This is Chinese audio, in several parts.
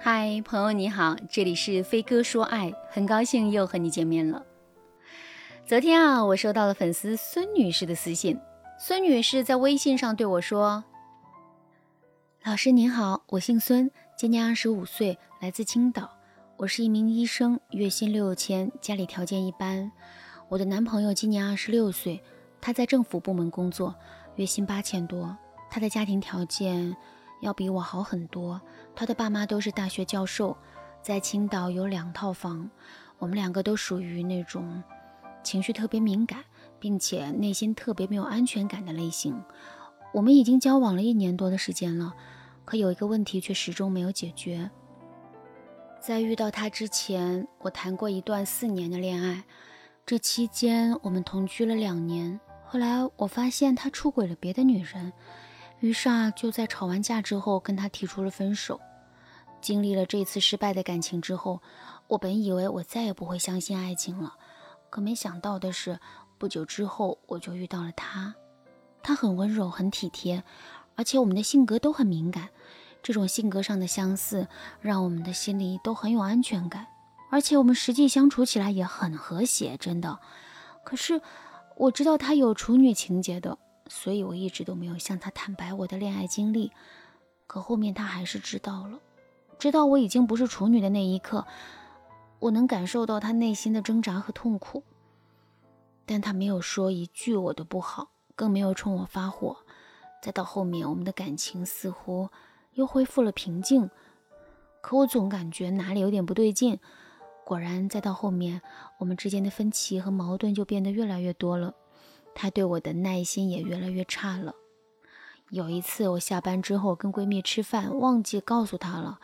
嗨，朋友你好，这里是飞哥说爱，很高兴又和你见面了。昨天啊，我收到了粉丝孙女士的私信。孙女士在微信上对我说：“老师您好，我姓孙，今年二十五岁，来自青岛。我是一名医生，月薪六千，家里条件一般。我的男朋友今年二十六岁，他在政府部门工作，月薪八千多。他的家庭条件要比我好很多，他的爸妈都是大学教授，在青岛有两套房。我们两个都属于那种。”情绪特别敏感，并且内心特别没有安全感的类型。我们已经交往了一年多的时间了，可有一个问题却始终没有解决。在遇到他之前，我谈过一段四年的恋爱，这期间我们同居了两年。后来我发现他出轨了别的女人，于是啊，就在吵完架之后跟他提出了分手。经历了这次失败的感情之后，我本以为我再也不会相信爱情了。可没想到的是，不久之后我就遇到了他。他很温柔，很体贴，而且我们的性格都很敏感。这种性格上的相似，让我们的心里都很有安全感。而且我们实际相处起来也很和谐，真的。可是我知道他有处女情节的，所以我一直都没有向他坦白我的恋爱经历。可后面他还是知道了，知道我已经不是处女的那一刻。我能感受到他内心的挣扎和痛苦，但他没有说一句我的不好，更没有冲我发火。再到后面，我们的感情似乎又恢复了平静，可我总感觉哪里有点不对劲。果然，再到后面，我们之间的分歧和矛盾就变得越来越多了，他对我的耐心也越来越差了。有一次，我下班之后跟闺蜜吃饭，忘记告诉她了。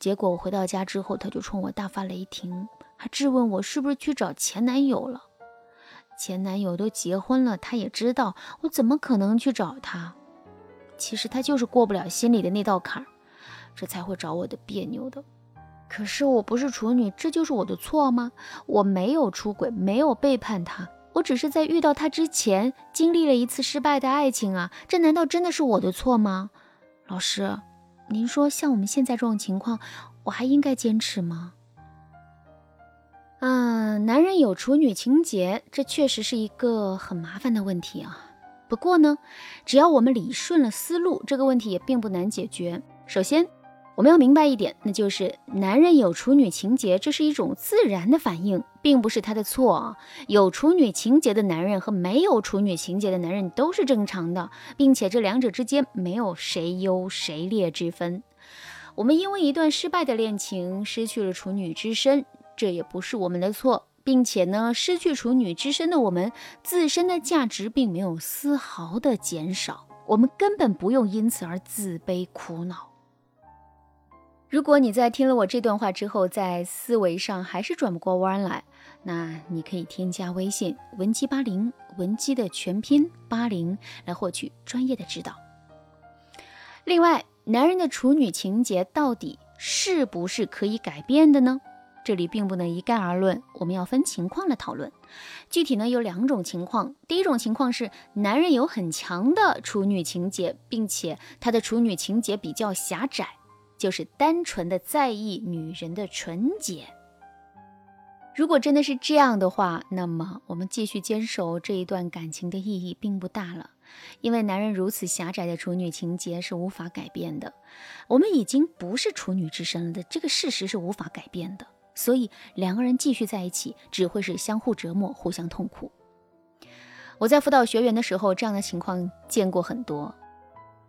结果我回到家之后，他就冲我大发雷霆，还质问我是不是去找前男友了。前男友都结婚了，他也知道，我怎么可能去找他？其实他就是过不了心里的那道坎儿，这才会找我的别扭的。可是我不是处女，这就是我的错吗？我没有出轨，没有背叛他，我只是在遇到他之前经历了一次失败的爱情啊，这难道真的是我的错吗？老师。您说，像我们现在这种情况，我还应该坚持吗？嗯，男人有处女情节，这确实是一个很麻烦的问题啊。不过呢，只要我们理顺了思路，这个问题也并不难解决。首先，我们要明白一点，那就是男人有处女情节，这是一种自然的反应，并不是他的错啊。有处女情节的男人和没有处女情节的男人都是正常的，并且这两者之间没有谁优谁劣之分。我们因为一段失败的恋情失去了处女之身，这也不是我们的错，并且呢，失去处女之身的我们自身的价值并没有丝毫的减少，我们根本不用因此而自卑苦恼。如果你在听了我这段话之后，在思维上还是转不过弯来，那你可以添加微信文姬八零，文姬的全拼八零，来获取专业的指导。另外，男人的处女情节到底是不是可以改变的呢？这里并不能一概而论，我们要分情况来讨论。具体呢有两种情况，第一种情况是男人有很强的处女情节，并且他的处女情节比较狭窄。就是单纯的在意女人的纯洁。如果真的是这样的话，那么我们继续坚守这一段感情的意义并不大了，因为男人如此狭窄的处女情节是无法改变的。我们已经不是处女之身了的这个事实是无法改变的，所以两个人继续在一起只会是相互折磨、互相痛苦。我在辅导学员的时候，这样的情况见过很多。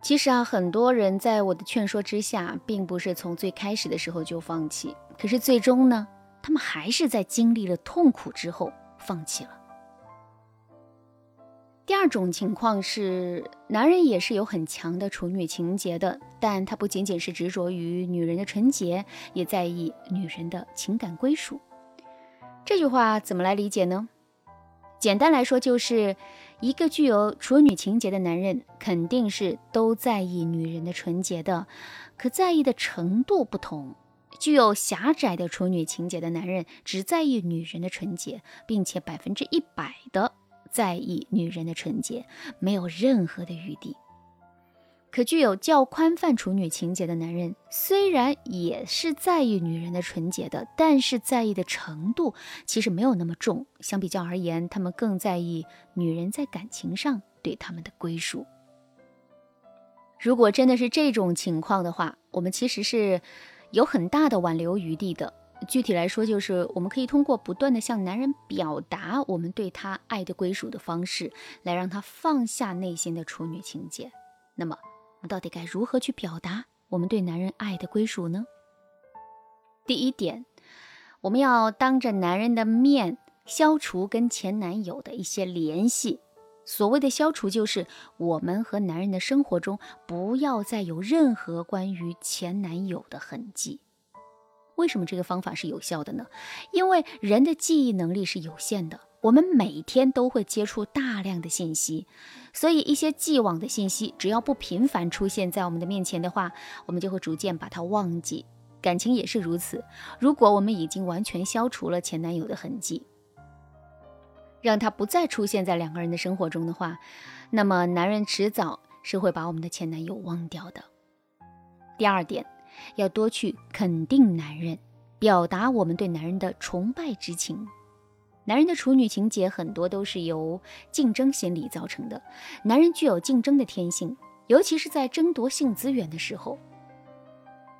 其实啊，很多人在我的劝说之下，并不是从最开始的时候就放弃，可是最终呢，他们还是在经历了痛苦之后放弃了。第二种情况是，男人也是有很强的处女情节的，但他不仅仅是执着于女人的纯洁，也在意女人的情感归属。这句话怎么来理解呢？简单来说，就是一个具有处女情节的男人，肯定是都在意女人的纯洁的，可在意的程度不同。具有狭窄的处女情节的男人，只在意女人的纯洁，并且百分之一百的在意女人的纯洁，没有任何的余地。可具有较宽泛处女情节的男人，虽然也是在意女人的纯洁的，但是在意的程度其实没有那么重。相比较而言，他们更在意女人在感情上对他们的归属。如果真的是这种情况的话，我们其实是有很大的挽留余地的。具体来说，就是我们可以通过不断的向男人表达我们对他爱的归属的方式，来让他放下内心的处女情节。那么，我们到底该如何去表达我们对男人爱的归属呢？第一点，我们要当着男人的面消除跟前男友的一些联系。所谓的消除，就是我们和男人的生活中不要再有任何关于前男友的痕迹。为什么这个方法是有效的呢？因为人的记忆能力是有限的。我们每天都会接触大量的信息，所以一些既往的信息，只要不频繁出现在我们的面前的话，我们就会逐渐把它忘记。感情也是如此。如果我们已经完全消除了前男友的痕迹，让他不再出现在两个人的生活中的话，那么男人迟早是会把我们的前男友忘掉的。第二点，要多去肯定男人，表达我们对男人的崇拜之情。男人的处女情节很多都是由竞争心理造成的。男人具有竞争的天性，尤其是在争夺性资源的时候。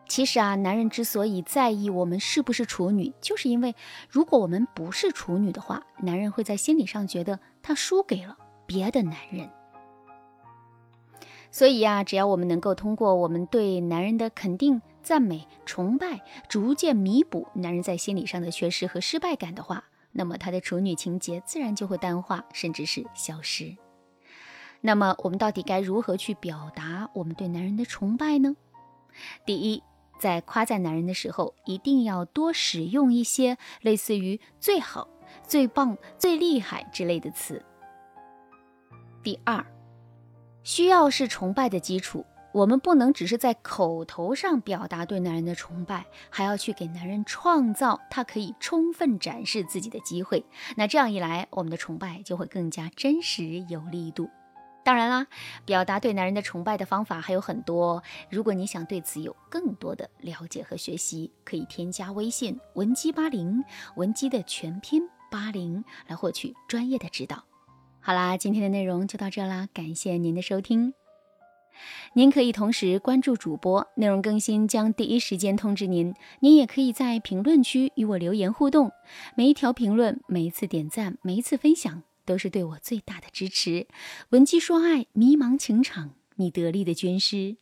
其实啊，男人之所以在意我们是不是处女，就是因为如果我们不是处女的话，男人会在心理上觉得他输给了别的男人。所以呀，只要我们能够通过我们对男人的肯定、赞美、崇拜，逐渐弥补男人在心理上的缺失和失败感的话。那么他的处女情节自然就会淡化，甚至是消失。那么我们到底该如何去表达我们对男人的崇拜呢？第一，在夸赞男人的时候，一定要多使用一些类似于“最好”“最棒”“最厉害”之类的词。第二，需要是崇拜的基础。我们不能只是在口头上表达对男人的崇拜，还要去给男人创造他可以充分展示自己的机会。那这样一来，我们的崇拜就会更加真实有力度。当然啦，表达对男人的崇拜的方法还有很多。如果你想对此有更多的了解和学习，可以添加微信文姬八零，文姬的全拼八零，来获取专业的指导。好啦，今天的内容就到这啦，感谢您的收听。您可以同时关注主播，内容更新将第一时间通知您。您也可以在评论区与我留言互动，每一条评论、每一次点赞、每一次分享，都是对我最大的支持。文姬说爱，迷茫情场，你得力的军师。